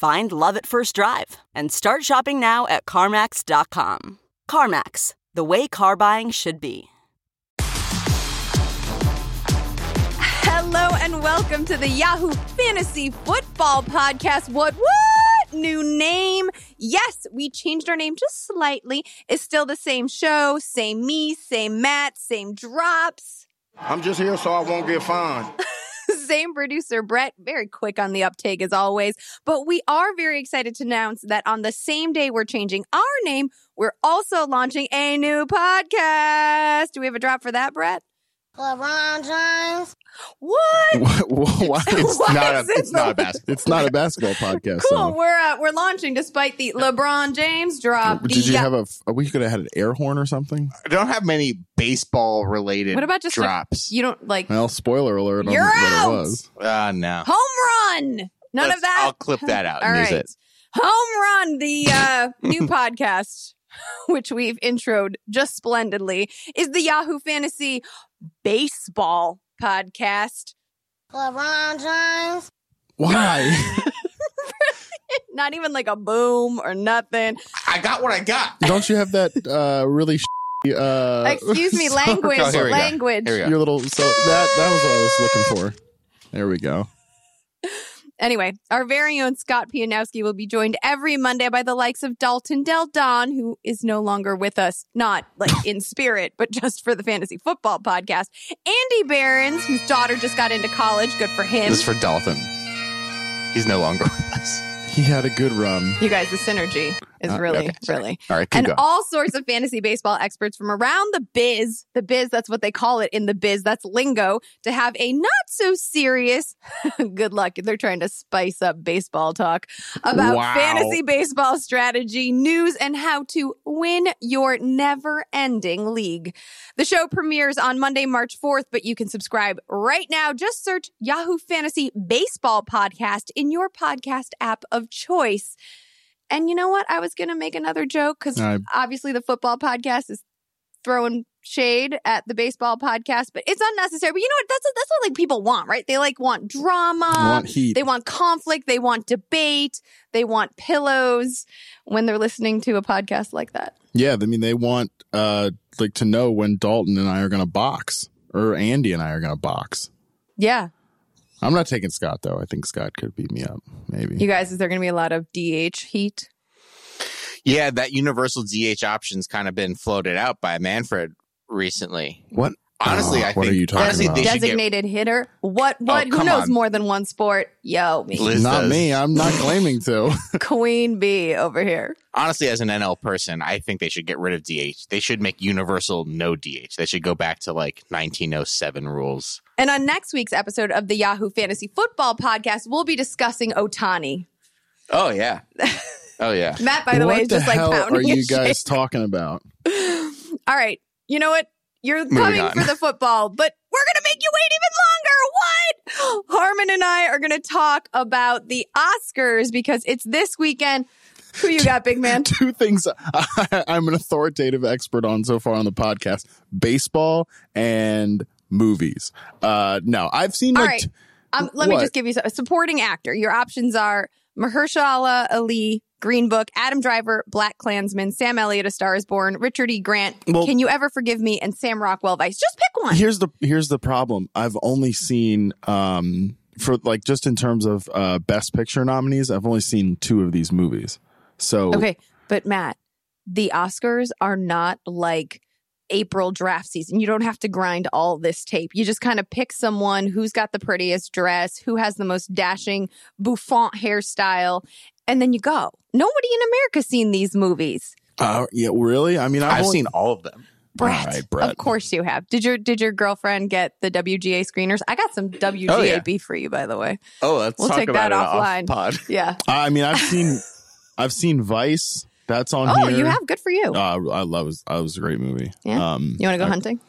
Find love at first drive and start shopping now at CarMax.com. CarMax, the way car buying should be. Hello and welcome to the Yahoo Fantasy Football Podcast. What, what? New name? Yes, we changed our name just slightly. It's still the same show, same me, same Matt, same drops. I'm just here so I won't get fined. same producer Brett, very quick on the uptake as always. But we are very excited to announce that on the same day we're changing our name, we're also launching a new podcast. Do we have a drop for that, Brett? LeBron James. What? Why? It's Why not a. It's not a the- basketball. It's not a basketball podcast. Cool. so. We're uh, we're launching despite the LeBron James drop. Did you The, have a? We could have had an air horn or something. I don't have many baseball related What about just a- drops. You don't like Well, spoiler alert on You're what out! it was. uh, no. home run. None Let's- of that. I'll clip that out All and use it. Home run, the uh, new podcast, which we've introed just splendidly, is the Yahoo Fantasy Baseball Podcast. LeBron James. Why? Not even like a boom or nothing. I got what I got. Don't you have that uh, really? sh- Uh, Excuse me, language, Oh, here we go. language. Here we go. Your little. So that that was what I was looking for. There we go. Anyway, our very own Scott Pianowski will be joined every Monday by the likes of Dalton Del Don, who is no longer with us, not like in spirit, but just for the fantasy football podcast. Andy Behrens, whose daughter just got into college, good for him. This is for Dalton. He's no longer with us. He had a good run. you guys, the synergy is Uh, really, okay, really. All right, And going. all sorts of fantasy baseball experts from around the biz, the biz, that's what they call it in the biz, that's lingo, to have a not so serious, good luck, they're trying to spice up baseball talk about Wow. fantasy baseball strategy, news, and how to win your never ending league. The show premieres on Monday, March 4th, but you can subscribe right now. Just search Yahoo Fantasy Baseball Podcast in your podcast app of choice. And you know what? I was going to make another joke because I- obviously the football podcast is throwing shade at the baseball podcast, but it's unnecessary. But you know what? That's that's what like people want, right? They like want drama, Want they want conflict, they want debate, they want pillows when they're listening to a podcast like that. Yeah, I mean they want uh like to know when Dalton and I are going to box or Andy and I are going to box. Yeah, I'm not taking Scott though. I think Scott could beat me up. Maybe. you guys, is there going to be a lot of DH heat? yeah, that universal DH option's kind of been floated out by Manfred recently. what? Honestly, Oh, I what think are you talking honestly, about? they should get Designated hitter? What? What? Oh, Who knows on. more than one sport? Yo, me, Liz Not does. me. I'm not claiming to. Queen Bee over here. honestly, as an NL person, I think they should get rid of DH. They should make universal no DH. They should go back to like 1907 rules. And on next week's episode of the Yahoo Fantasy Football Podcast, we'll be discussing Ohtani. Oh yeah, oh yeah. Matt, by the what way, is the just like hell pounding are you guys shit. talking about? All right, you know what? You're coming on. for the football, but we're gonna make you wait even longer. What? Harmon and I are gonna talk about the Oscars because it's this weekend. Who you got, big man? Two things I, I'm an authoritative expert on so far on the podcast: baseball and movies. Uh, no, I've seen All like right. Um, let me just give you some, a supporting actor. Your options are Mahershala Ali, Green Book, Adam Driver, BlacKkKlansman, Sam Elliott, A Star Is Born, Richard E. Grant, Well- Can You Ever Forgive Me, and Sam Rockwell Vice. Just pick one. here's the here's the problem. I've only seen um for like just in terms of uh best picture nominees, I've only seen two of these movies. So Okay. But Matt, the Oscars are not like April draft season. You don't have to grind all this tape. You just kind of pick someone who's got the prettiest dress, who has the most dashing bouffant hairstyle, and then you go. Nobody in America's seen these movies. Uh, yeah, really? I mean, I've, I've only- seen all of them. Brett, All right, Brett. of course you have. Did your did your girlfriend get the WGA screeners? I got some WGA Oh, yeah. beef for you, by the way. Oh, let's We'll talk take about that it off offline. pod. Yeah. I mean, I've seen, I've seen Vice. That's on Oh, here. you have. Good for you. Uh, I love it. It was a great movie. Yeah? Um, you want to go I- hunting?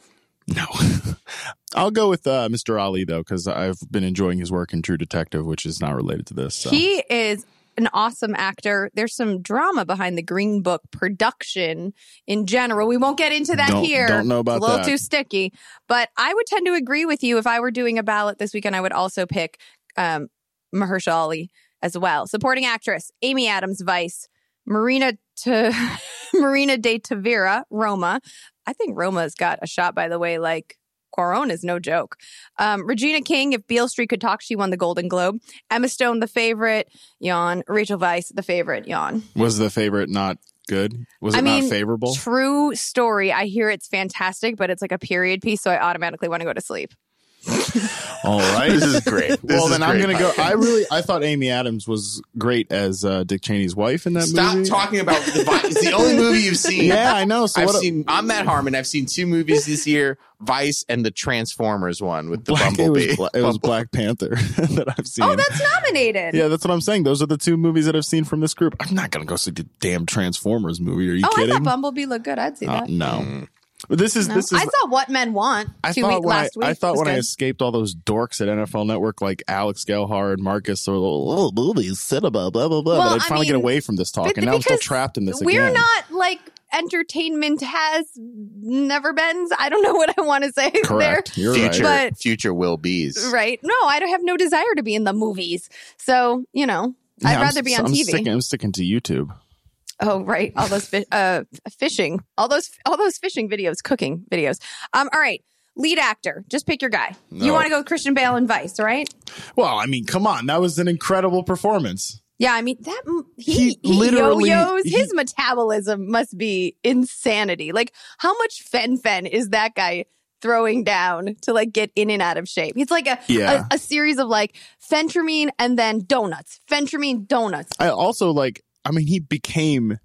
No. I'll go with uh, Mr. Ali though, because I've been enjoying his work in True Detective, which is not related to this. So. He is an awesome actor. There's some drama behind the Green Book production in general. We won't get into that Don't- here. don't know about it's a little that. too sticky. But I would tend to agree with you. If I were doing a ballot this weekend, I would also pick um, Mahershala Ali as well. Supporting actress Amy Adams, Vice. Marina to Marina de Tavira, Roma. I think Roma's got a shot. By the way, like Cuarón is no joke. Um, Regina King, if Beale Street could talk, she won the Golden Globe. Emma Stone, the favorite, yawn. Rachel Weisz, the favorite, yawn. was the favorite not good? Was it I mean, not favorable? True story. I hear it's fantastic, but it's like a period piece, so I automatically want to go to sleep. All right, This is great. This well, is then I'm great. gonna go. I really, I thought Amy Adams was great as uh, Dick Cheney's wife in that Stop movie. Stop talking about the Vice. It's the only movie you've seen. Yeah, I know. So I've what? seen. I'm Matt Harmon. I've seen two movies this year: Vice and the Transformers one with the Black, it Bumblebee. was, Bla- it was Black Panther that I've seen. Oh, that's nominated. yeah, that's what I'm saying. Those are the two movies that I've seen from this group. I'm not gonna go see the damn Transformers movie. Are you oh, I kidding? thought Bumblebee looked good. I'd see Uh, that. no. But this is No. this is. I saw What Men Want I two thought week when last I, week. I thought It was when I escaped all those dorks at NFL Network like Alex Gelhard, and Marcus, or oh, oh movies, cinema, blah blah blah. Well, but I'd I finally get away from this talk, But and now I'm still trapped in this We're again. not like entertainment has never been. I don't know what I want to say correct. You're future, right. But- future will be's. Right? No, I don't have no desire to be in the movies. So you know, Yeah, I'd I'm rather be on I'm TV. Sticking, I'm sticking to YouTube. Oh, right. All those fi- uh, fishing, all those, all those fishing videos, cooking videos. Um, all right. Lead actor. Just pick your guy. You want to go with Christian Bale and Vice, right? Well, I mean, come on, that was an incredible performance. Yeah, I mean that he, He he, literally- yo-yos. he- His metabolism must be insanity. Like, how much fen fen is that guy throwing down to like get in and out of shape? It's like a Yeah. a, a series of like phentermine and then donuts, phentermine donuts. I also like. I mean, he became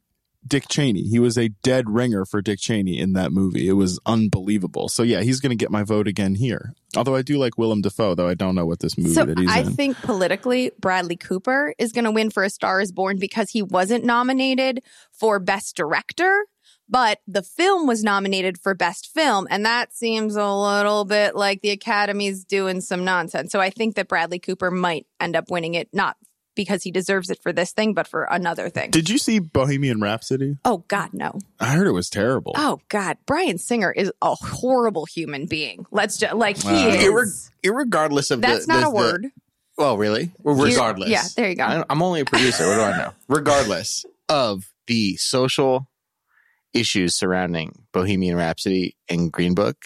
Dick Cheney. He was a dead ringer for Dick Cheney in that movie. It was unbelievable. So yeah, he's going to get my vote again here. Although I do like Willem Dafoe, though I don't know what this movie So that he's I in. think politically, Bradley Cooper is going to win for A Star Is Born because he wasn't nominated for Best Director, but the film was nominated for Best Film, and that seems a little bit like the Academy's doing some nonsense. So I think that Bradley Cooper might end up winning it, not because he deserves it for this thing, but for another thing. Did you see Bohemian Rhapsody? oh God, no! I heard it was terrible. Oh God, Bryan Singer is a horrible human being. Let's just like he Uh, is. Irre- irregardless of That's the, not the- a word. The, well, really? Well, Here- regardless. yeah, there you go. I, I'm only a producer. What do I know? Regardless of the social issues surrounding Bohemian Rhapsody and Green Book,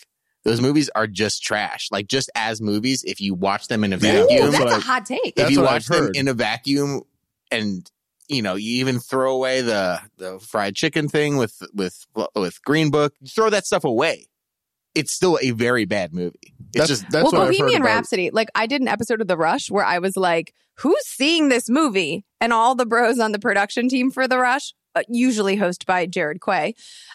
those movies are just trash. Like just as movies, if you watch them in a Yeah, Ooh, vacuum, that's that's what hot take. if you watch them in a vacuum and you know you even throw away the the fried chicken thing with with with green book throw that stuff away it's still a very bad movie it's That's just that's well, what I've heard Bohemian about- Rhapsody, like I did an episode of The Rush where I was like, "Who's seeing this movie?" And all the bros on the production team for The Rush, usually hosted by Jared Quay,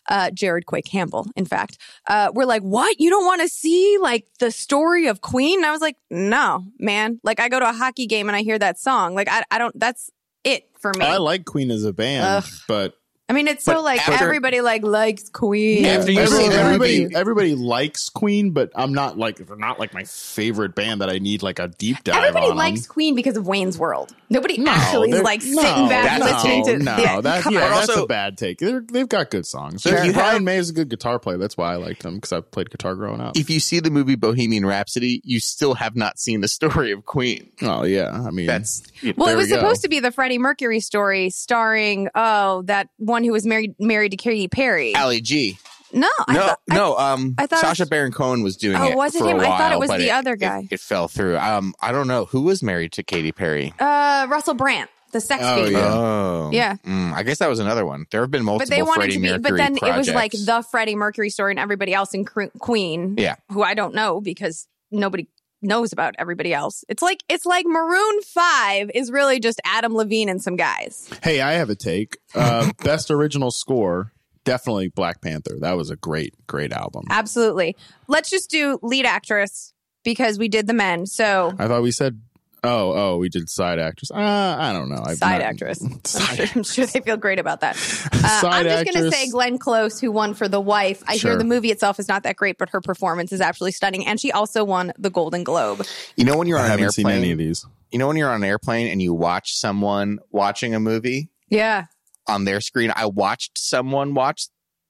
uh, Jared Quay Campbell, in fact, uh, we're like, "What? You don't want to see like the story of Queen?" And I was like, "No, man. Like I go to a hockey game and I hear that song. Like I, I don't. That's it for me. I like Queen as a band, Ugh. but I mean, it's so But like after- everybody like likes Queen. After you everybody, everybody, everybody likes Queen, but I'm not like they're not like my favorite band that I need like a deep dive. Everybody on likes them. Queen because of Wayne's World. Nobody No, actually they're- like no, sitting back that's listening to. no, yeah, that, yeah, that's Also- a bad take. They're, they've got good songs. If you Brian have- May is a good guitar player. That's why I liked him because I played guitar growing up. if you see the movie bohemian rhapsody you still have not seen the story of queen Oh yeah, I mean that's Well, it was we supposed to be the Freddie Mercury story starring oh that one who was married married to Katy Perry. ali g no, no thought, I- no um I thought it sacha was- baron cohen was doing it. Oh, it was it for a him? I thought it was but the other guy. it, it fell through um i don't know who was married to katy perry uh, Russell Brand, the sex Oh, fiend. yeah. Oh, Yeah. Mm, I guess that was another one. There have been multiple. But they wanted Freddie to be, Mercury but then it was like the Freddie Mercury story and everybody else in Queen. Yeah. Who I don't know because nobody knows about everybody else. It's like, it's like Maroon 5 is really just Adam Levine and some guys. Hey, I have a take. Uh, best original score, definitely Black Panther. That was a great, great album. Absolutely. Let's just do lead actress because we did the men. So I thought we said, oh, oh, we did side actress. Uh, I don't know. I've side not- actress. I'm Side, sure, I'm sure they feel great about that. Uh, Side I'm just going to say Glenn Close, who won for The Wife. I Sure. hear the movie itself is not that great, but her performance is absolutely stunning. And she also won the Golden Globe. You know when you're I on an haven't airplane. seen any of these. You know when you're on an airplane and you watch someone watching a movie Yeah. on their screen. I watched someone watch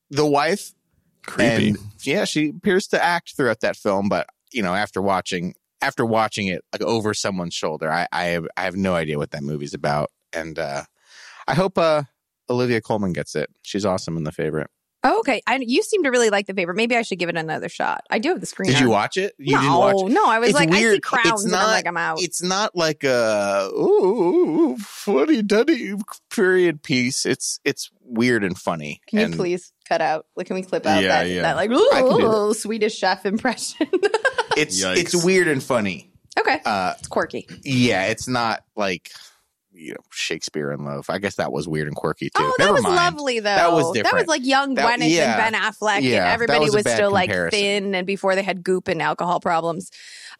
The Wife. Creepy. And yeah, she appears to act throughout that film, but you know, after watching after watching it like over someone's shoulder, I I have, I have no idea what that movie's about, and uh, I hope uh, Olivia Colman gets it. She's awesome in the favorite. Oh, okay. I, you seem to really like the favorite. Maybe I should give it another shot. I do have the screen. Did you watch it? You no, didn't watch. no. I was It's like, I see weird. crowns, It's and I'm not- like, I'm out. It's not like a ooh funny duddy period piece. It's it's weird and funny. Can you and please cut out? Like, can we clip out Yeah, that, yeah. that like I can ooh, Swedish chef impression? It's Yikes. it's weird and funny. okay, Uh, it's quirky. yeah, it's not like you know Shakespeare in Love. I guess that was weird and quirky too. Oh, that Never was mind. lovely though. That was different. That was like young That- Gwyneth yeah. and Ben Affleck, Yeah, and everybody was was, bad still like thin, and before they had goop and alcohol problems.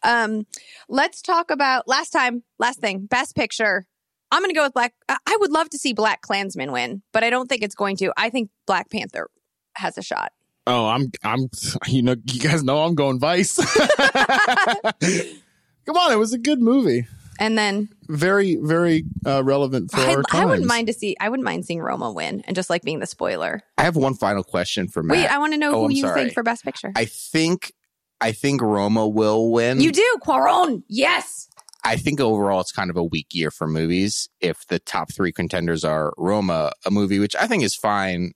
Um, let's talk about last time. Last thing, best picture. I'm going to go with Black. I I would love to see BlacKkKlansman win, but I don't think it's going to. I think Black Panther has a shot. Oh, I'm, I'm, you know, you guys know I'm going Vice. Come on, it was a good movie. And then Very, very uh, relevant for I, our I wouldn't mind to see. I wouldn't mind seeing Roma win and just like being the spoiler. I have one final question for Matt. Wait, I want to know Oh, who I'm you sorry. think for best picture. I think I think Roma will win. you do Cuarón. Yes. I think overall it's kind of a weak year for movies. If the top three contenders are Roma, a movie which I think is fine.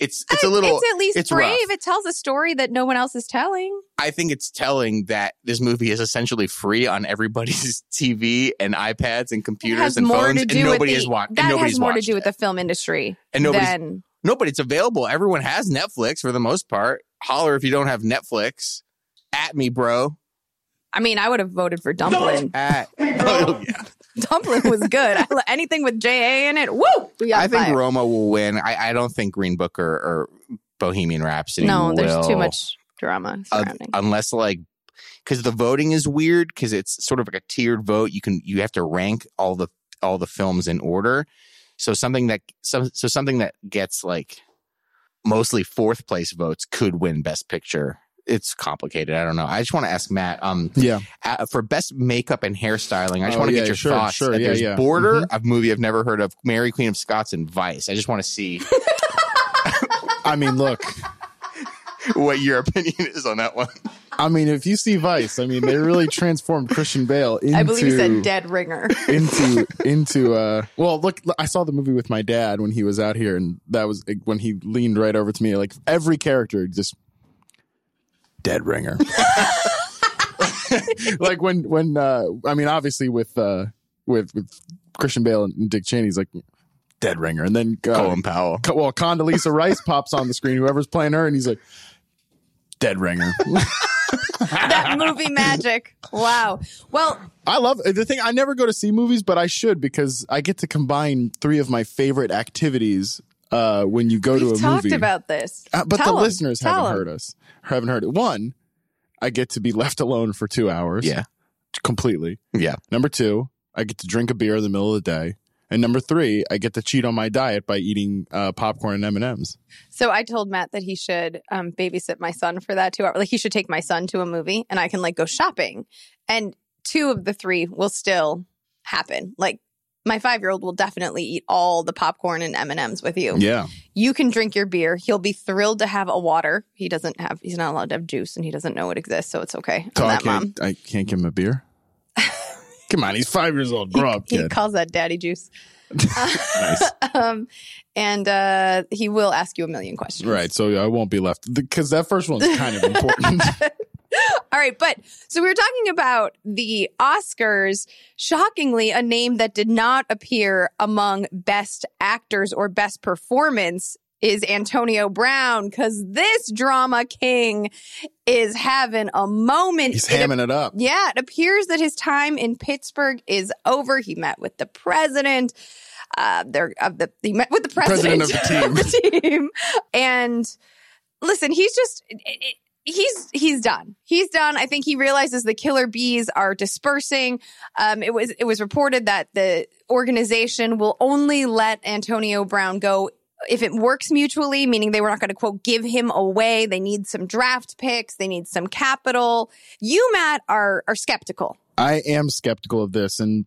It's it's a little. It's at least it's brave. rough. It tells a story that no one else is telling. I think it's telling that this movie is essentially free on everybody's TV and iPads and computers and more pons, to do and nobody the, has watched. That and nobody's has more to do with it. the film industry And nobody's- than No, but it's available. Everyone has Netflix for the most part. Holler if you don't have Netflix. At me, bro. I mean, I would have voted for Dumplin'. At oh, yeah. Dumplin' was good. I, anything with J A in it, woo! I think fire. Roma will win. I, I don't think Green Book or, or Bohemian Rhapsody. No, will, there's too much drama uh, surrounding. unless like because the voting is weird because it's sort of like a tiered vote. You can you have to rank all the all the films in order. So something that so, so something that gets like mostly fourth place votes could win Best Picture. It's complicated. I don't know. I just want to ask Matt. Um, Yeah. uh, for best makeup and hairstyling, I just Oh, want to yeah, get your sure, thoughts. sure, yeah, There's yeah. Border, Mhm. a movie I've never heard of, Mary Queen of Scots, and Vice. I just want to see I mean, look, what your opinion is on that one. I mean, if you see Vice, I mean, they really transformed Christian Bale into I believe you said dead ringer. into into uh well look i saw the movie with my dad when he was out here and that was when he leaned right over to me like every character just dead ringer like when when uh i mean obviously with uh with with christian bale and dick cheney's like dead ringer and then uh, Colin Powell. Co- well condoleezza rice pops on the screen whoever's playing her and he's like dead ringer that movie magic. Wow. Well, I love the thing. I never go to see movies, but I should because I get to combine three of my favorite activities uh, when you go to a movie. we've a talked movie. about this. Uh, but Tell the 'em. listeners Tell haven't 'em. heard us. Haven't heard it. One, I get to be left alone for two hours. Yeah. completely. Yeah. Number two, I get to drink a beer in the middle of the day. And number three, I get to cheat on my diet by eating uh, popcorn and M and M's. So I told Matt that he should um, babysit my son for that two hours. Like he should take my son to a movie, and I can like go shopping. And two of the three will still happen. Like my five year old will definitely eat all the popcorn and M and M's with you. Yeah, You can drink your beer. He'll be thrilled to have a water. He doesn't have. He's not allowed to have juice, and he doesn't know it exists. So it's okay. so I that mom. can't. I can't give him a beer. Come on, he's five years old. Grow up, He calls that daddy juice. Nice. um, and uh, he will ask you a million questions. Right, so I won't be left because that first one's kind of important. All right, but so we were talking about the Oscars. Shockingly, a name that did not appear among best actors or best performance is Antonio Brown because this drama king is having a moment. He's It hamming it up. yeah, it appears that his time in Pittsburgh is over. He met with the president. Uh, they're of the he met with the president, President of the the team. And listen, he's just he's he's done. He's done. I think he realizes the killer bees are dispersing. Um, it was it was reported that the organization will only let Antonio Brown go if it works mutually, meaning they were not going to quote give him away. They need some draft picks. They need some capital. You, Matt, are are skeptical. I am skeptical of this, and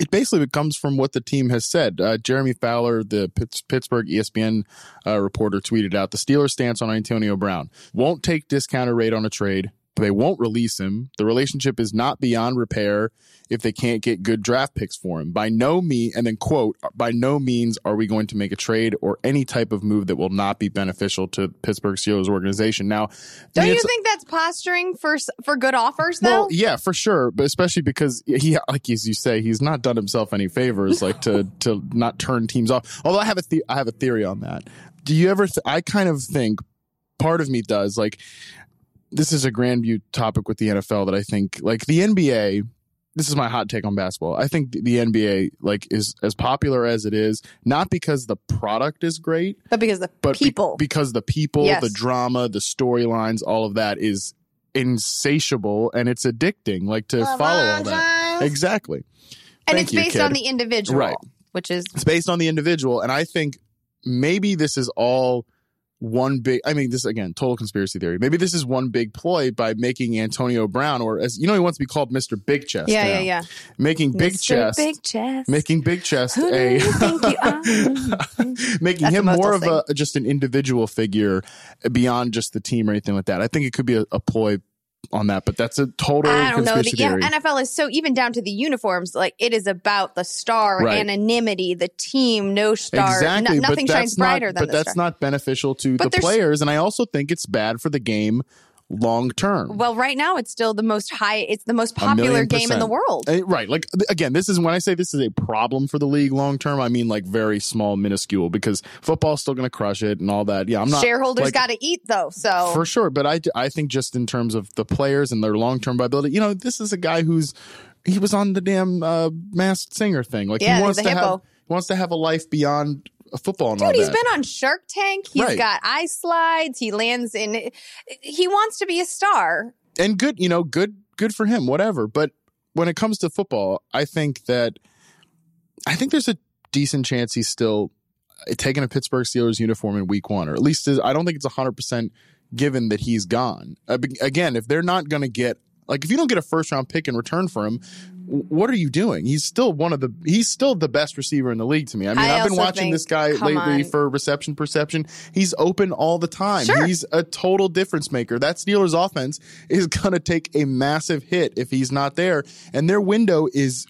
it basically comes from what the team has said. Uh, Jeremy Fowler, the Pitts- Pittsburgh ESPN uh, reporter, tweeted out the Steelers' stance on Antonio Brown won't take discounted rate on a trade. They won't release him. The relationship is not beyond repair if they can't get good draft picks for him. By no means, and then quote, by no means are we going to make a trade or any type of move that will not be beneficial to Pittsburgh Steelers organization. Now, Don't mean, you think that's posturing for for good offers though? well, yeah, for sure, but especially because he, like as you say, he's not done himself any favors, like to to not turn teams off. Although I have a the- I have a theory on that. Do you ever? Th- I kind of think part of me does. Like this is a Grandview topic with the NFL that I think, like the NBA. This is my hot take on basketball. I think the NBA like is as popular as it is, not because the product is great, but because the but be- people. because the people, Yes. the drama, the storylines, all of that is insatiable and it's addicting. Like to follow all that. Exactly. and Thank it's you, based kid. on the individual, Right. which is It's based on the individual, and I think maybe this is all one big. I mean, this again, total conspiracy theory. Maybe this is one big ploy by making Antonio Brown, or as you know, he wants to be called Mister Big Chest. yeah, now. yeah, yeah. Making Big Chest. Big chest. Making Big Chest Who a making That's him more of a just an individual figure beyond just the team or anything like that. I think it could be a, a ploy on that, but that's a total I don't know. The theory. NFL is so even down to the uniforms. Like it is about the star Right. anonymity, the team, no star. Exactly, no- nothing shines brighter not, than But that's star. not beneficial to But the players, and I also think it's bad for the game long term. well, right now it's still the most high. It's the most popular game in the world. Uh, right. Like again, this is when I say this is a problem for the league long term. I mean like very small, minuscule, because football's still going to crush it and all that. Yeah, I'm not Shareholders like, got to eat though. So for sure. But I, I think just in terms of the players and their long term viability, you know, this is a guy who's he was on the damn uh, Masked Singer thing. Like Yeah, he wants to hippo. have he wants to have a life beyond football and all Dude, He's been on Shark Tank. He's Right. got ice slides. He lands in. He wants to be a star. and good, you know, good, good for him, whatever. But when it comes to football, I think that I think there's a decent chance he's still taking a Pittsburgh Steelers uniform in Week One, or at least is- I don't think it's hundred percent given that he's gone. Uh, again, if they're not going to get like if you don't get a first round pick in return for him. What are you doing? He's still one of the he's still the best receiver in the league to me. I mean, I have been watching think- this guy lately on. for reception perception. He's open all the time. Sure. He's a total difference maker. That Steelers offense is going to take a massive hit if he's not there, and their window is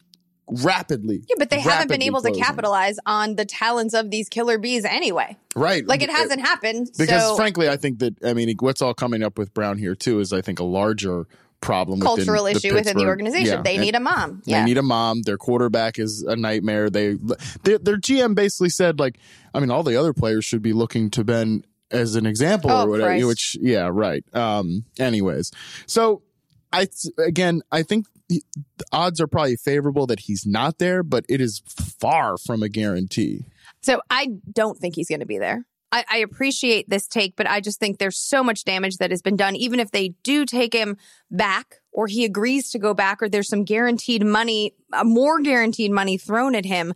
rapidly. Yeah, but they haven't been able closing. to capitalize on the talents of these killer bees anyway. Right, Like it hasn't happened. because so frankly, I think that I mean what's all coming up with Brown here too is I think a larger problem, within cultural the issue within the organization. Yeah, they and- need a mom. They need a mom. Their quarterback is a nightmare. They their, their GM basically said like, I mean, all the other players should be looking to Ben as an example Oh, or whatever. Christ. Which yeah, right. Um. Anyways, so I again I think the odds are probably favorable that he's not there, but it is far from a guarantee. So I don't think he's going to be there. I, I appreciate this take, but I just think there's so much damage that has been done. Even if they do take him back, or he agrees to go back, or there's some guaranteed money, uh, more guaranteed money thrown at him,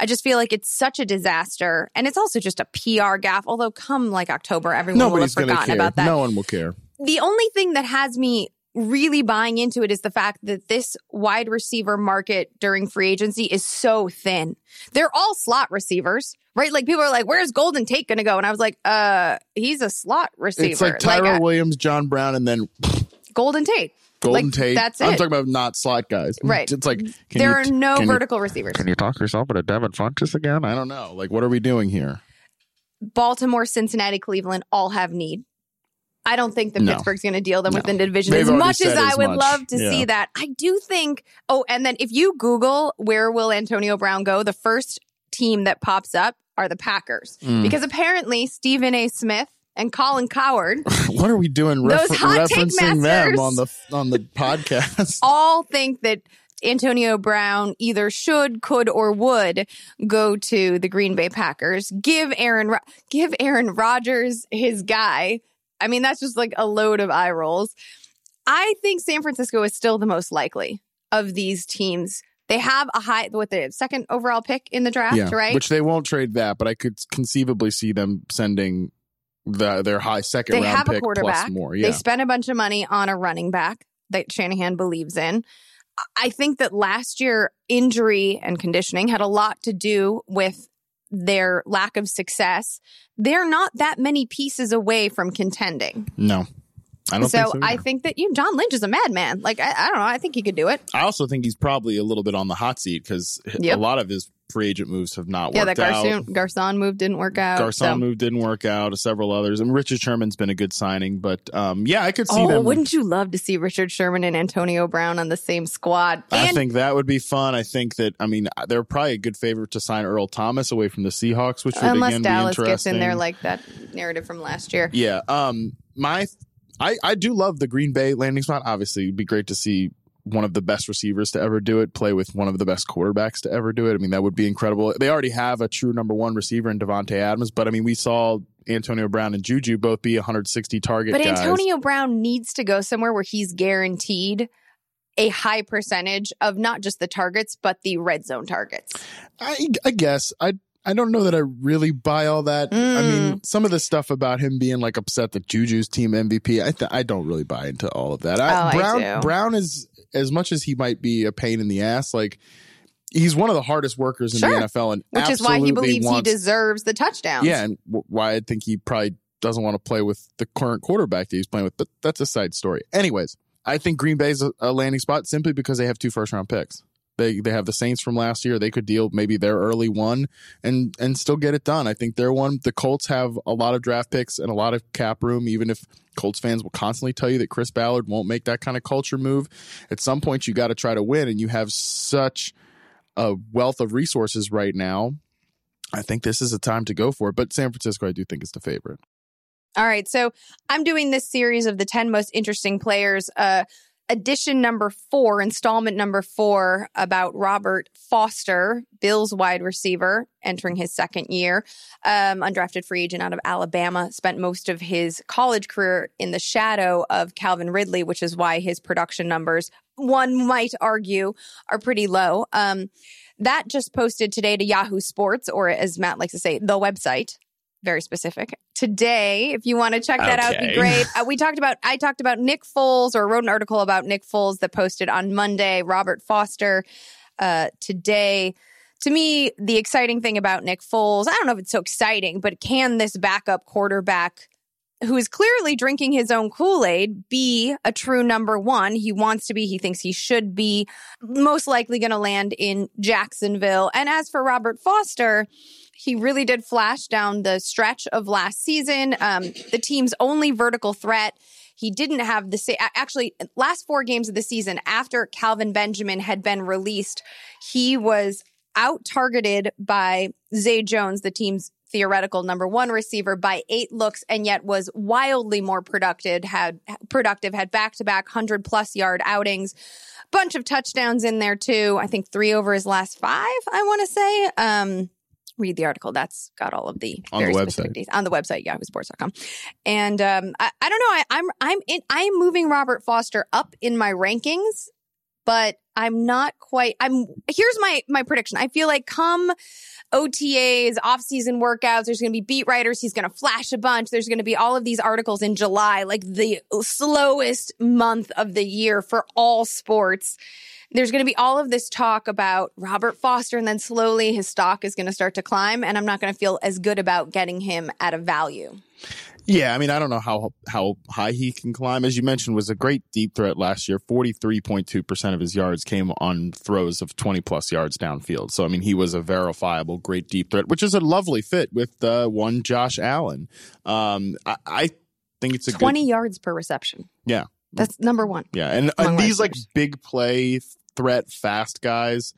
I just feel like it's such a disaster, and it's also just a PR gaffe. Although come like October, everyone will have Nobody's going to forgotten care. about that. No one will care. the only thing that has me really buying into it is the fact that this wide receiver market during free agency is so thin. They're all slot receivers, right? Like people are like, "Where's Golden Tate going to go?" And I was like, "Uh, he's a slot receiver." It's like Tyrell uh, Williams, John Brown, and then Golden Tate. Golden Like, Tate. that's it. I'm talking about not slot guys. Right. It's like can there you are t- no can you- vertical receivers. Can you talk yourself into Devin Funchess again? I don't know. Like, what are we doing here? Baltimore, Cincinnati, Cleveland all have need. I don't think that No. Pittsburgh's going to deal them No. within the division They've as much as I would much. love to Yeah. see that. I do think. Oh, and then if you Google where will Antonio Brown go, the first team that pops up are the Packers Mm. because apparently Stephen A. Smith and Colin Cowherd what are we doing Those refer- hot take referencing masters. them on the on the podcast? all think that Antonio Brown either should, could, or would go to the Green Bay Packers. Give Aaron, Ro- give Aaron Rodgers his guy. I mean, that's just like a load of eye rolls. I think San Francisco is still the most likely of these teams. They have a high, what the second overall pick in the draft, yeah, right? which they won't trade that, but I could conceivably see them sending the their high second they round have a pick quarterback. plus more. They spent a bunch of money on a running back that Shanahan believes in. I think that last year injury and conditioning had a lot to do with their lack of success. They're not that many pieces away from contending. no, I don't so think so. I think that you John Lynch is a madman. Like I, I don't know. I think he could do it. I also think he's probably a little bit on the hot seat because Yep. a lot of his free agent moves have not Yeah, worked that out. Garson, Garcon move didn't work out. Garcon so. move didn't work out. Several others, and Richard Sherman's been a good signing, but um, yeah, I could see Oh, them. wouldn't you love to see Richard Sherman and Antonio Brown on the same squad? I think that would be fun. I think that I mean they're probably a good favorite to sign Earl Thomas away from the Seahawks, which would unless again Dallas be gets in there like that narrative from last year. Yeah. Um. My, I I do love the Green Bay landing spot. Obviously, it'd be great to see one of the best receivers to ever do it play with one of the best quarterbacks to ever do it. I mean, that would be incredible. They already have a true number one receiver in Davante Adams, but I mean, we saw Antonio Brown and Juju both be 160 target But guys. Antonio Brown needs to go somewhere where he's guaranteed a high percentage of not just the targets, but the red zone targets. I, I guess I I don't know that I really buy all that. I Mm. mean, some of the stuff about him being like upset that Juju's team MVP, I th- I don't really buy into all of that. Oh, I Brown do. Brown is as much as he might be a pain in the ass, like he's one of the hardest workers in Sure. the NFL, and Which is why he believes wants, he deserves the touchdowns. Yeah, and w- why I think he probably doesn't want to play with the current quarterback that he's playing with, but that's a side story. Anyways, I think Green Bay's a, a landing spot simply because they have two first round picks. They they have the Saints from last year. They could deal maybe their early one and and still get it done. I think their one. The Colts have a lot of draft picks and a lot of cap room. Even if Colts fans will constantly tell you that Chris Ballard won't make that kind of culture move, at some point you got to try to win, and you have such a wealth of resources right now. I think this is a time to go for it. But San Francisco, I do think is the favorite. All right. So I'm doing this series of the 10 most interesting players. Uh, edition number four, installment number four about Robert Foster, Bills wide receiver, entering his second year. Um, undrafted free agent out of Alabama, spent most of his college career in the shadow of Calvin Ridley, which is why his production numbers, one might argue, are pretty low. Um, that just posted today to Yahoo Sports, or as Matt likes to say, the website very specific. Today, if you want to check that out, be great. Uh, we talked about, I talked about Nick Foles or wrote an article about Nick Foles that posted on Monday, Robert Foster uh, today. To me, the exciting thing about Nick Foles, I don't know if it's so exciting, but can this backup quarterback who is clearly drinking his own Kool Aid be a true number one? He wants to be, he thinks he should be, most likely going to land in Jacksonville. And as for Robert Foster, he really did flash down the stretch of last season. Um, the team's only vertical threat. He didn't have the same. Actually, last four games of the season after Kelvin Benjamin had been released, he was out targeted by Zay Jones, the team's theoretical number one receiver, by eight looks, and yet was wildly more productive. Had productive, had back to back hundred plus yard outings, bunch of touchdowns in there too. I think three over his last five. I want to say. Um, read the article. That's got all of the On the website. on the website, yahoosports.com. And um, I, I don't know. I, I'm I'm in, I'm moving Robert Foster up in my rankings, but I'm not quite. I'm here's my my prediction. I feel like come OTAs, off season workouts, there's going to be beat writers. He's going to flash a bunch. There's going to be all of these articles in July, like the slowest month of the year for all sports there's going to be all of this talk about Robert Foster, and then slowly his stock is going to start to climb, and I'm not going to feel as good about getting him at a value. Yeah, I mean, I don't know how how high he can climb. As you mentioned, was a great deep threat last year. Forty three point two percent of his yards came on throws of twenty plus yards downfield. So I mean, he was a verifiable great deep threat, which is a lovely fit with uh, one Josh Allen. Um, I, I think it's a 20 good, yards per reception. Yeah. That's number one. yeah, and, and these like big play threat fast guys,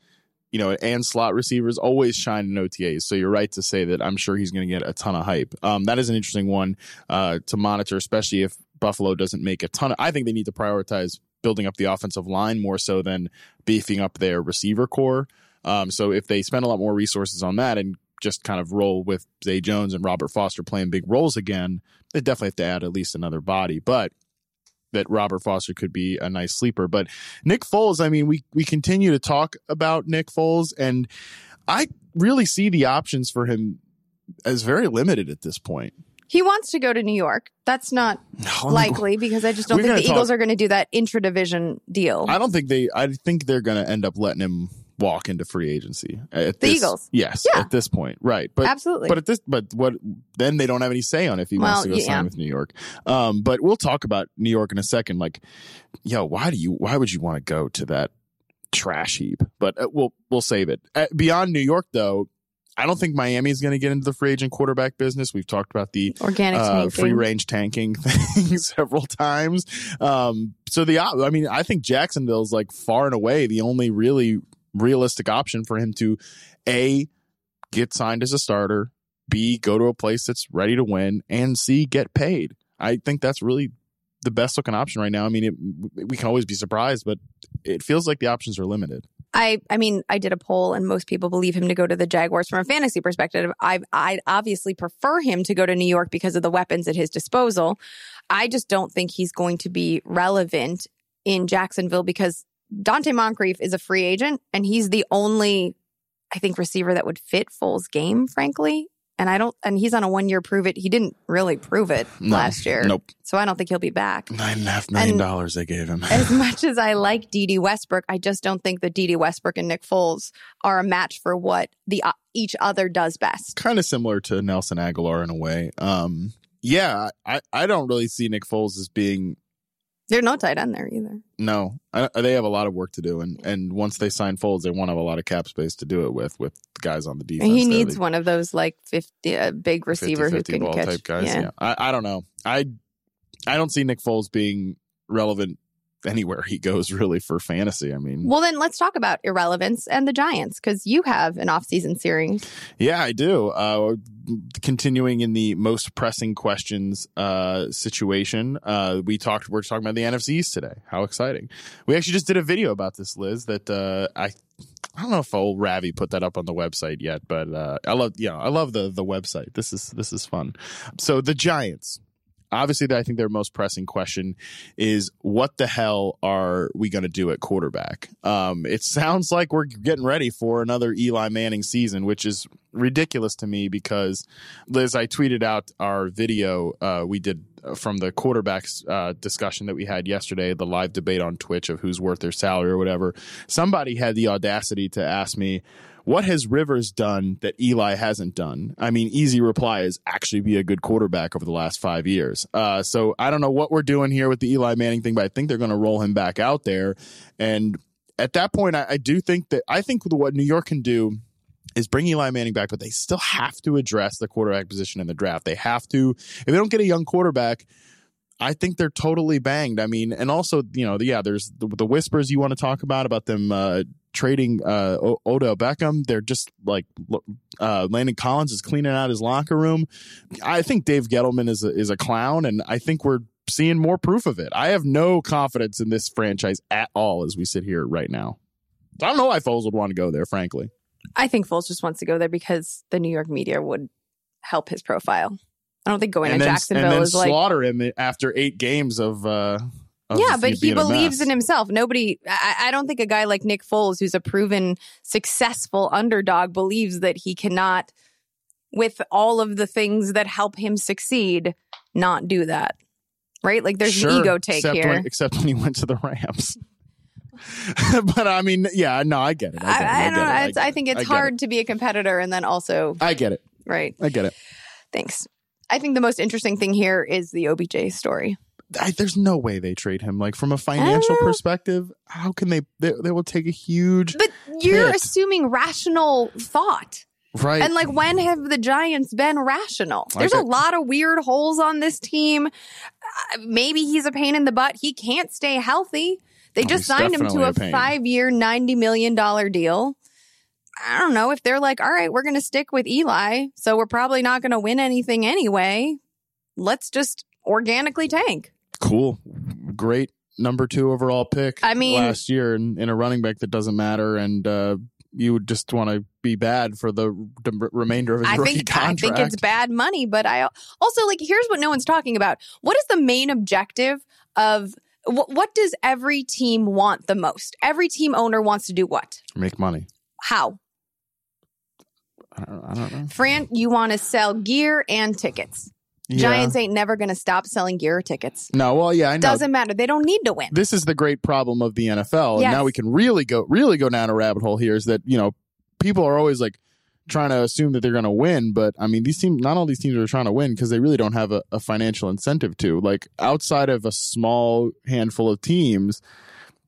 you know, and slot receivers always shine in OTAs. So you're right to say that I'm sure he's going to get a ton of hype. Um, that is an interesting one uh, to monitor, especially if Buffalo doesn't make a ton of. I think they need to prioritize building up the offensive line more so than beefing up their receiver core. Um, so if they spend a lot more resources on that and just kind of roll with Zay Jones and Robert Foster playing big roles again, they definitely have to add at least another body. But that Robert Foster could be a nice sleeper. But Nick Foles, I mean, we we continue to talk about Nick Foles, and I really see the options for him as very limited at this point. He wants to go to New York. That's not likely because I just don't think the Eagles are going to do that intra-division deal. I don't think they. I think they're going to end up letting him walk into free agency. At The this- Eagles? yes, Yeah. at this point, right? But Absolutely. But at this, but what? Then they don't have any say on if he wants to go yeah. sign with New York. Um, but we'll talk about New York in a second. Like, yo, why do you? Why would you want to go to that trash heap? But uh, we'll we'll save it. Uh, beyond New York, though. I don't think Miami is going to get into the free agent quarterback business. We've talked about the Organic uh, free range tanking thing several times. Um, so the, I mean, I think Jacksonville's like far and away the only really realistic option for him to a get signed as a starter, b go to a place that's ready to win, and c get paid. I think that's really the best looking option right now. I mean, it, we can always be surprised, but it feels like the options are limited. I I mean, I did a poll and most people believe him to go to the Jaguars from a fantasy perspective. I I obviously prefer him to go to New York because of the weapons at his disposal. I just don't think he's going to be relevant in Jacksonville because Donte Moncrief is a free agent and he's the only I think receiver that would fit Foles' game, frankly. And I don't and he's on a one year prove it. He didn't really prove it No, last year. Nope. So I don't think he'll be back. Nine and a half million And- dollars they gave him. as much as I like Dede Westbrook, I just don't think that Dede Westbrook and Nick Foles are a match for what the uh, each other does best. kind of similar to Nelson Agholor in a way. Um, yeah, I, I don't really see Nick Foles as being There's no tight end there either. no. I, they have a lot of work to do, and and once they sign Foles, they won't have a lot of cap space to do it with with the guys on the defense. he there. needs one of those like fifty uh, big receiver who 50-50 can ball catch. type guys. yeah. Yeah, I, I don't know. I I don't see Nick Foles being relevant anywhere he goes really for fantasy. I mean, Well, then let's talk about irrelevance and the Giants because you have an off-season series. Yeah, I do. Uh, continuing in the most pressing questions uh, situation, uh, we talked. We're talking about the NFCs today. How exciting! We actually just did a video about this, Liz. That uh, I. I don't know if old Ravi put that up on the website yet, but uh, I love, yeah, I love the the website. This is this is fun. So the Giants, obviously, I think their most pressing question is what the hell are we going to do at quarterback? Um, it sounds like we're getting ready for another Eli Manning season, which is ridiculous to me because Liz, I tweeted out our video uh, we did from the quarterbacks uh, discussion that we had yesterday, the live debate on Twitch of who's worth their salary or whatever. Somebody had the audacity to ask me. What has Rivers done that Eli hasn't done? I mean, easy reply is actually be a good quarterback over the last five years. Uh, so I don't know what we're doing here with the Eli Manning thing, but I think they're going to roll him back out there. And at that point, I, I do think that I think what New York can do is bring Eli Manning back, but they still have to address the quarterback position in the draft. They have to. If they don't get a young quarterback, I think they're totally banged. I mean, and also, you know, yeah, there's the, the whispers you want to talk about about them uh, trading uh, o- Odell Beckham. They're just like uh, Landon Collins is cleaning out his locker room. I think Dave Gettleman is a, is a clown, and I think we're seeing more proof of it. I have no confidence in this franchise at all as we sit here right now. I don't know why Foles would want to go there, frankly. I think Foles just wants to go there because the New York media would help his profile. I don't think going and to then, Jacksonville is like slaughter him after eight games of. Uh, of yeah, but he believes in himself. Nobody, I, I don't think a guy like Nick Foles, who's a proven successful underdog, believes that he cannot, with all of the things that help him succeed, not do that. Right? Like there's Sure, an ego take except here. When, except when he went to the Rams. but I mean, yeah, no, I get it. I, get it, I, I don't know. I I, think it's hard it. to be a competitor and then also, I get it. right? I get it. Thanks. I think the most interesting thing here is the OBJ story. I, there's no way they trade him. Like from a financial perspective, how can they, they? They will take a huge. But you're Hit. assuming rational thought. Right. And like, when have the Giants been rational? There's a lot of weird holes on this team. Uh, maybe he's a pain in the butt. He can't stay healthy. They Oh, just he's signed him to a a five year, $90 million deal. I don't know if they're like, all right, we're going to stick with Eli. So we're probably not going to win anything anyway. Let's just organically tank. Cool. Great number two overall pick. I mean- last year in, in a running back that doesn't matter, and uh, you would just want to be bad for the, remainder of his I rookie think I think it's bad money, but I also like here's what no one's talking about. What is the main objective of what, what does every team want the most? Every team owner wants to do what? Make money. How? I don't, I don't know. Fran, you want to sell gear and tickets. Yeah. Giants ain't never going to stop selling gear or tickets. No, well, yeah, I know. Doesn't matter. They don't need to win. this is the great problem of the NFL. Yes. And now we can really go really go down a rabbit hole here is that, you know, people are always like trying to assume that they're going to win, but I mean, these teams not all these teams are trying to win because they really don't have a, a financial incentive to. Like outside of a small handful of teams,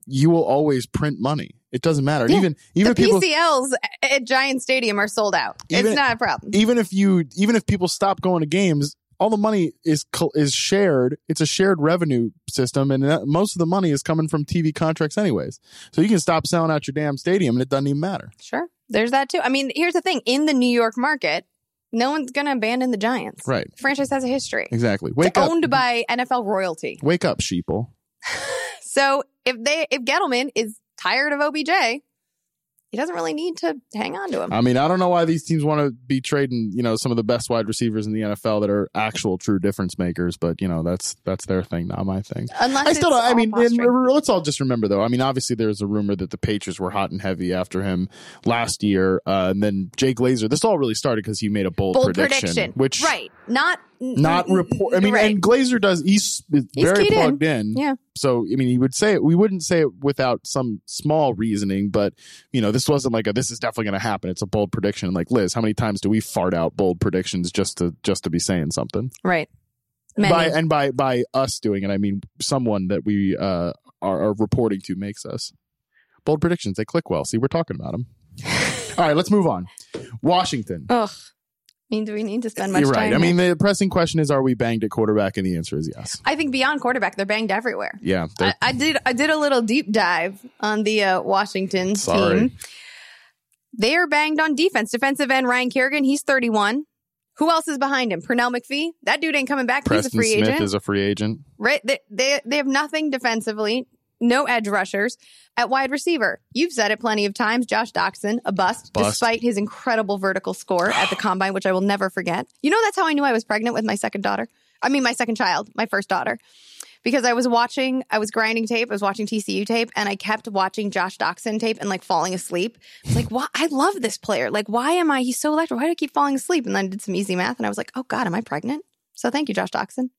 you will always print money. It doesn't matter. Yeah. Even even the if people PCLs at Giant Stadium are sold out. Even- it's not a problem. even if you even if people stop going to games all the money is is shared it's a shared revenue system and that, most of the money is coming from tv contracts anyways so you can stop selling out your damn stadium and it doesn't even matter Sure. There's that too. I mean, here's the thing in the New York market, no one's going to abandon the Giants. right The franchise has a history. exactly It's wake up owned by NFL royalty. wake up sheeple So if they if Gettleman is tired of OBJ, he doesn't really need to hang on to him. i mean i don't know why these teams want to be trading you know some of the best wide receivers in the nfl that are actual true difference makers but you know that's that's their thing not my thing Unless I still don't. I mean, and let's all just remember though. I mean, obviously there's a rumor that the Patriots were hot and heavy after him last year, uh, and then Jay Glazer. This all really started because he made a bold, bold prediction, prediction, which right? Not not report. I mean, right. and Glazer does. He's, very keyed in. plugged in. Yeah. So I mean, he would say it. We wouldn't say it without some small reasoning, but you know, this wasn't like a this is definitely going to happen. It's a bold prediction. Like Liz, how many times do we fart out bold predictions just to just to be saying something? right. Many. by and by by us doing it, I mean someone that we uh, are, are reporting to makes us bold predictions. They click well. See, we're talking about them. All right, let's move on. Washington. Ugh. I mean, do we need to spend much You're time? right. I mean, the pressing question is: Are we banged at quarterback? And the answer is yes. I think beyond quarterback, they're banged everywhere. Yeah. I, I did. I did a little deep dive on the uh, Washington Sorry. team. They are banged on defense. Defensive end Ryan Kerrigan, he's 31. Who else is behind him? Pernell McPhee. That dude ain't coming back. he's a Preston free Smith agent. is a free agent. right? They, they they have nothing defensively. No edge rushers at wide receiver. You've said it plenty of times. Josh Doctson, a bust, Bust. despite his incredible vertical score at the combine, which I will never forget. You know, that's how I knew I was pregnant with my second daughter. I mean, my second child, my first daughter, because I was watching, I was grinding tape, I was watching TCU tape, and I kept watching Josh Doctson tape and like falling asleep. Like, why? I love this player. Like, why am I? He's so electric. Why do I keep falling asleep? And then I did some easy math, and I was like, oh God, am I pregnant? So thank you, Josh Doctson.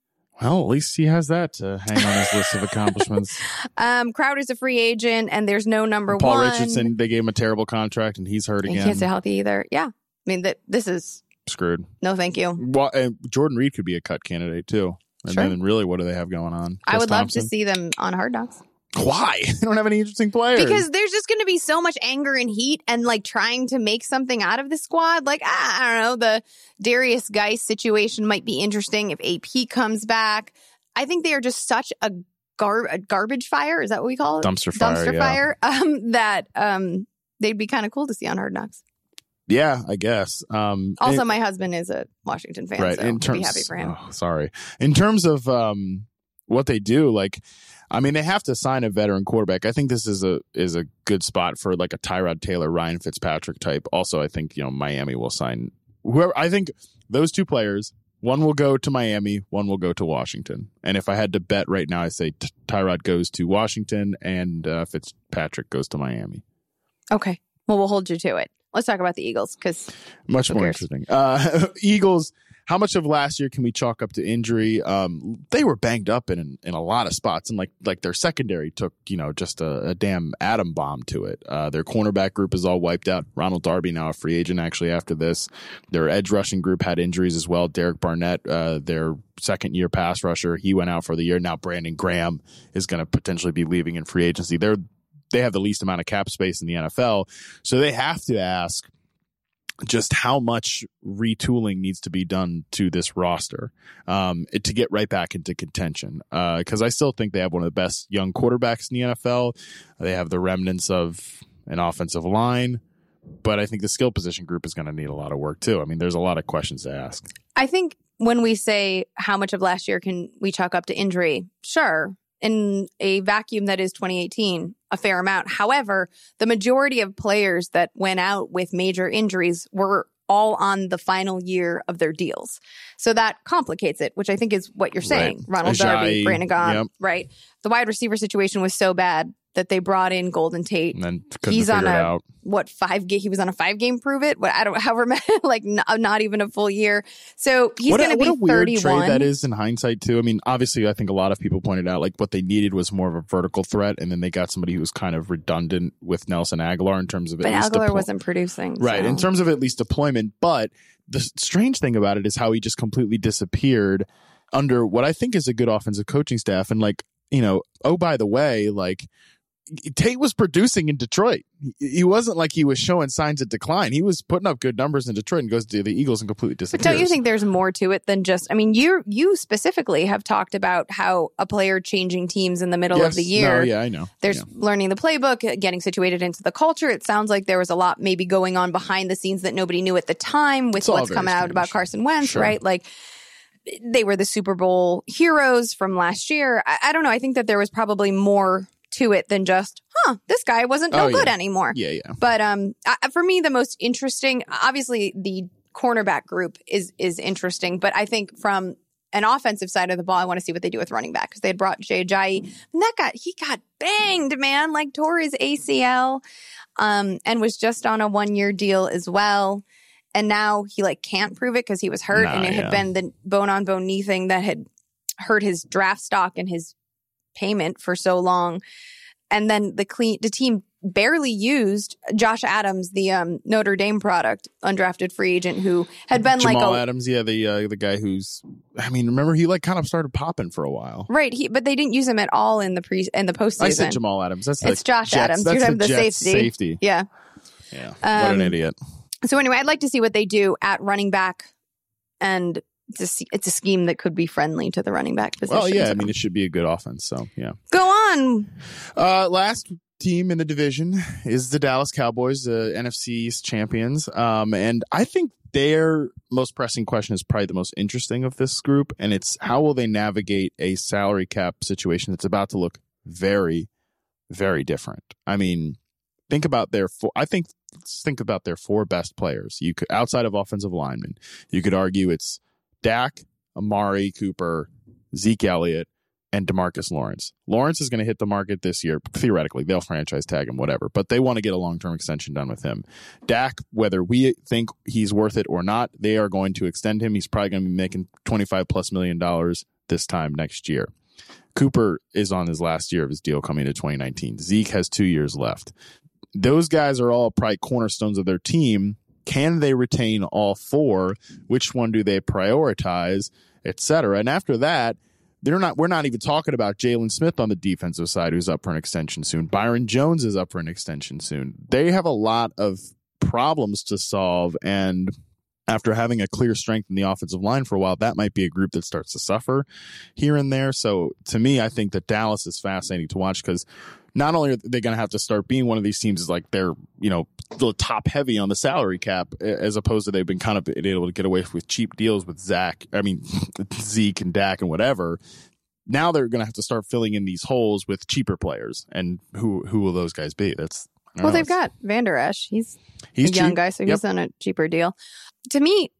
Well, at least he has that to hang on his list of accomplishments. Um, Crowder's a free agent, and there's no number Paul one. Paul Richardson, they gave him a terrible contract, and he's hurt He again. can't stay healthy either. Yeah, I mean that. This is Screwed. no, thank you. Well, and Jordan Reed could be a cut candidate too. And Sure. then really, what do they have going on? I Gus would love to see them on Hard Knocks Why? They don't have any interesting players. because there's just going to be so much anger and heat, and like trying to make something out of the squad. Like ah, I don't know, the Derrius Guice situation might be interesting if AP comes back. I think they are just such a, gar- a garbage fire. Is that what we call it? dumpster fire. Dumpster yeah. fire. Um, that um, they'd be kind of cool to see on Hard Knocks. Yeah, I guess. Um, Also, my husband is a Washington fan, right. so in I'd terms, be happy for him. oh, sorry. In terms of um, what they do, like, I mean, they have to sign a veteran quarterback. I think this is a is a good spot for like a Tyrod Taylor, Ryan Fitzpatrick type. Also, I think you know Miami will sign whoever. I think those two players. One will go to Miami. One will go to Washington. And if I had to bet right now, I say T- Tyrod goes to Washington and uh, Fitzpatrick goes to Miami. Okay. Well, we'll hold you to it. Let's talk about the Eagles because Much more cares? interesting. Uh, Eagles. How much of last year can we chalk up to injury? Um, they were banged up in in a lot of spots, and like like their secondary took you know just a, a damn atom bomb to it. Uh, their cornerback group is all wiped out. Ronald Darby now a free agent actually after this. Their edge rushing group had injuries as well. Derek Barnett, uh, their second year pass rusher, he went out for the year. Now Brandon Graham is going to potentially be leaving in free agency. They're they have the least amount of cap space in the NFL, so they have to ask just how much retooling needs to be done to this roster um, to get right back into contention. Because uh, I still think they have one of the best young quarterbacks in the NFL. They have the remnants of an offensive line, but I think the skill position group is going to need a lot of work too. I mean, there's a lot of questions to ask. I think when we say how much of last year can we chalk up to injury, sure. In a vacuum that is 2018, a fair amount. However, the majority of players that went out with major injuries were all on the final year of their deals. So that complicates it, which I think is what you're saying. Right. Ronald Ajayi, Darby, Brandon Gaughan, yep. right? The wide receiver situation was so bad that they brought in Golden Tate. And then He's on a out. what five game? He was on a five game prove it. What I don't however many, like not, uh, not even a full year. So he's what going a, to what be a weird 31. trade that is in hindsight too. I mean, obviously, I think a lot of people pointed out like what they needed was more of a vertical threat, and then they got somebody who was kind of redundant with Nelson Agholor in terms of but at least Aguilar deplo- wasn't producing, right so. in terms of at least deployment. But the strange thing about it is how he just completely disappeared under what I think is a good offensive coaching staff, and like you know, oh by the way, like. Tate was producing in Detroit. He- wasn't like he was showing signs of decline. He was putting up good numbers in Detroit and goes to the Eagles and completely disappears. But don't you think there's more to it than just? I mean, you you specifically have talked about how a player changing teams in the middle Yes. of the year. No, yeah, I know. There's learning the playbook, getting situated into the culture. It sounds like there was a lot maybe going on behind the scenes that nobody knew at the time with what's coming out about Carson Wentz, Sure. right? Like they were the Super Bowl heroes from last year. I, I don't know. I think that there was probably more to it than just, huh, this guy wasn't no Oh, good yeah. anymore. Yeah, yeah. But um, I, for me, the most interesting, obviously, the cornerback group is is interesting. But I think from an offensive side of the ball, I want to see what they do with running back because they had brought Jay Ajayi, and that got he got banged, man, like tore his ACL, um, and was just on a one year deal as well. And now he like can't prove it because he was hurt, Nah, and it yeah. had been the bone on bone knee thing that had hurt his draft stock and his payment for so long. And then the clean the team barely used Josh Adams, the um, Notre Dame product, undrafted free agent who had been Jamal like a Adams, yeah, the uh, the guy who's, I mean, remember he like kind of started popping for a while. right. He but they didn't use him at all in the pre in the postseason. I said Jamal Adams. That's the It's Josh Jets- Adams. That's You're the the Jets safety. safety. Yeah. Yeah, what an Um, idiot. So anyway, I'd like to see what they do at running back, and it's a, it's a scheme that could be friendly to the running back position. Well, yeah, I mean, it should be a good offense. So yeah. go on. Uh, last team in the division is the Dallas Cowboys, the NFC East champions. Um, and I think their most pressing question is probably the most interesting of this group, and it's how will they navigate a salary cap situation that's about to look very, very different. I mean, think about their four. I think think about their four best players. You could outside of offensive linemen, you could argue it's Dak, Amari Cooper, Zeke Elliott, and Demarcus Lawrence. Lawrence is going to hit the market this year. Theoretically, they'll franchise tag him, whatever, but they want to get a long term extension done with him. Dak, whether we think he's worth it or not, they are going to extend him. He's probably going to be making 25 plus million dollars this time next year. Cooper is on his last year of his deal coming to 2019. Zeke has two years left. Those guys are all probably cornerstones of their team. Can they retain all four? Which one do they prioritize, et cetera? And after that, they're not. We're not even talking about Jaylon Smith on the defensive side, who's up for an extension soon. Byron Jones is up for an extension soon. They have a lot of problems to solve, and after having a clear strength in the offensive line for a while, that might be a group that starts to suffer here and there. So to me, I think that Dallas is fascinating to watch because not only are they going to have to start being one of these teams is like they're you know top heavy on the salary cap as opposed to they've been kind of able to get away with cheap deals with Zach, I mean Zeke and Dak and whatever. Now they're going to have to start filling in these holes with cheaper players, and who who will those guys be? That's Well, know. they've got Vander Esch. He's he's a young cheap. guy, so Yep. he's on a cheaper deal. To me,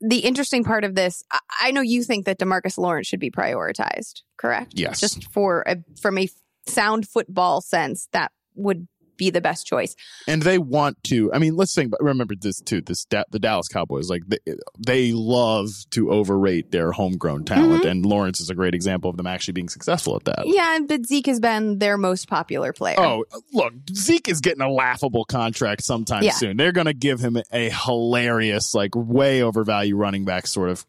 the interesting part of this, I, I know you think that Demarcus Lawrence should be prioritized, correct? Yes. Just for a, from a sound football sense, that would be the best choice. and they want to. I mean, let's think. Remember this too. This the Dallas Cowboys, like they, they love to overrate their homegrown talent, mm-hmm. and Lawrence is a great example of them actually being successful at that. Yeah, but Zeke has been their most popular player. Oh, look, Zeke is getting a laughable contract sometime Yeah. soon. They're going to give him a hilarious, like way overvalue running back sort of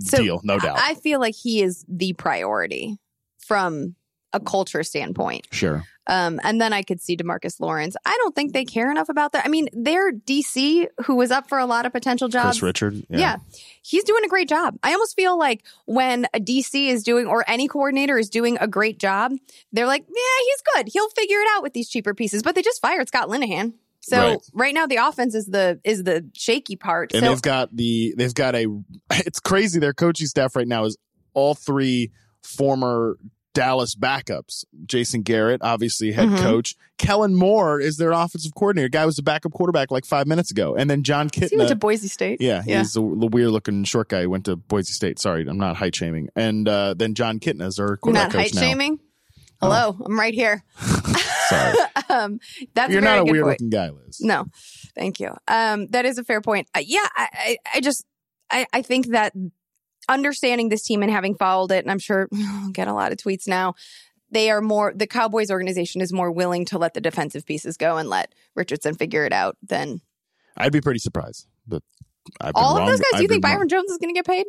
So, deal, no doubt. I feel like he is the priority from a culture standpoint. sure. Um, and then I could see Demarcus Lawrence. I don't think they care enough about that. I mean, their DC, who was up for a lot of potential jobs. Kris Richard. Yeah. He's doing a great job. I almost feel like when a DC is doing, or any coordinator is doing a great job, they're like, yeah, he's good. He'll figure it out with these cheaper pieces. But they just fired Scott Linehan. So right, right now the offense is the is the shaky part. And so, they've got the they've got a it's crazy. Their coaching staff right now is all three former Dallas backups. Jason Garrett, obviously head mm-hmm. coach. Kellen Moore is their offensive coordinator. Guy was the backup quarterback like five minutes ago. And then Jon Kitna. He went to Boise State. Yeah, yeah. he's the, weird looking short guy who went to Boise State. Sorry, I'm not height shaming. And uh, then Jon Kitna is our quarterback You're not height shaming? Hello, oh. I'm right here. Sorry. um, that's You're a not a weird point. looking guy, Liz. No, thank you. Um, that is a fair point. Uh, yeah, I, I, I just, I, I think that understanding this team and having followed it, and I'm sure I'll get a lot of tweets now. They are more, the Cowboys organization is more willing to let the defensive pieces go and let Richardson figure it out than. I'd be pretty surprised. But all of those guys, do you think Byron wrong. Jones is going to get paid?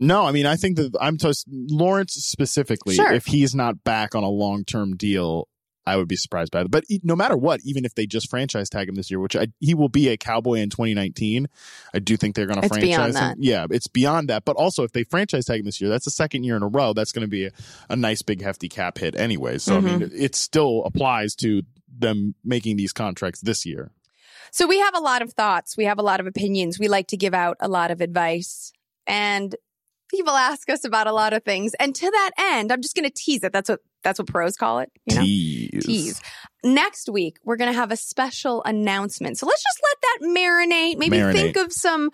No, I mean, I think that I'm just Lawrence specifically. Sure. If he's not back on a long term deal, I would be surprised by it. But no matter what, even if they just franchise tag him this year, which I, he will be a Cowboy in 2019, I do think they're going to franchise him. Yeah, it's beyond that. But also, if they franchise tag him this year, that's the second year in a row. That's going to be a, a, nice big hefty cap hit anyway. So Mm-hmm. I mean, it still applies to them making these contracts this year. So we have a lot of thoughts. We have a lot of opinions. We like to give out a lot of advice. And people ask us about a lot of things. And to that end, I'm just going to tease it. That's what that's what pros call it. You know? Tease. Tease. Next week, we're going to have a special announcement. So let's just let that marinate. Maybe Marinate. think of some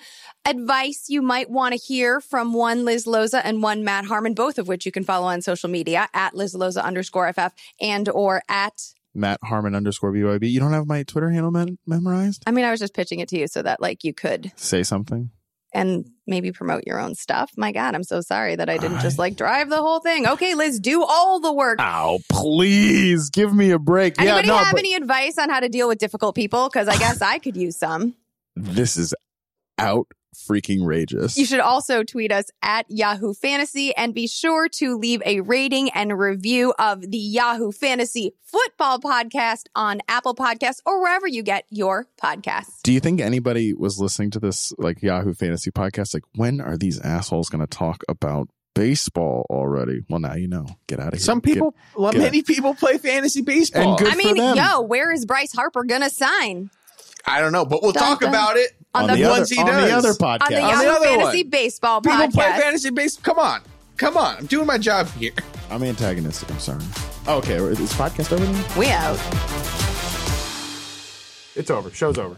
advice you might want to hear from one Liz Loza and one Matt Harmon, both of which you can follow on social media at Liz Loza underscore FF and or at Matt Harmon underscore BYB. You don't have my Twitter handle mem- memorized? I mean, I was just pitching it to you so that like you could Say something. And maybe promote your own stuff. My God, I'm so sorry that I didn't just like drive the whole thing. Okay, Liz, do all the work. Ow, please give me a break. Anybody yeah, no, have but any advice on how to deal with difficult people? Because I guess I could use some. this is out freaking rageous. You should also tweet us at Yahoo Fantasy and be sure to leave a rating and review of the Yahoo Fantasy Football Podcast on Apple Podcasts or wherever you get your podcasts. Do you think anybody was listening to this like Yahoo Fantasy podcast? Like, when are these assholes going to talk about baseball already? Well, now you know. Get out of here. Some Get- people, well, get- many people play fantasy baseball. And good I mean, for them. yo, where is Bryce Harper gonna sign? I don't know, but we'll Dun, talk dun. about it On on, the the, other, ones he on does. the other podcast. On the On the other Fantasy one. Baseball People Podcast. play fantasy baseball. Come on, come on. I'm doing my job here. I'm antagonistic. I'm sorry. Oh, okay. Is podcast over now? we out. It's over. Show's over.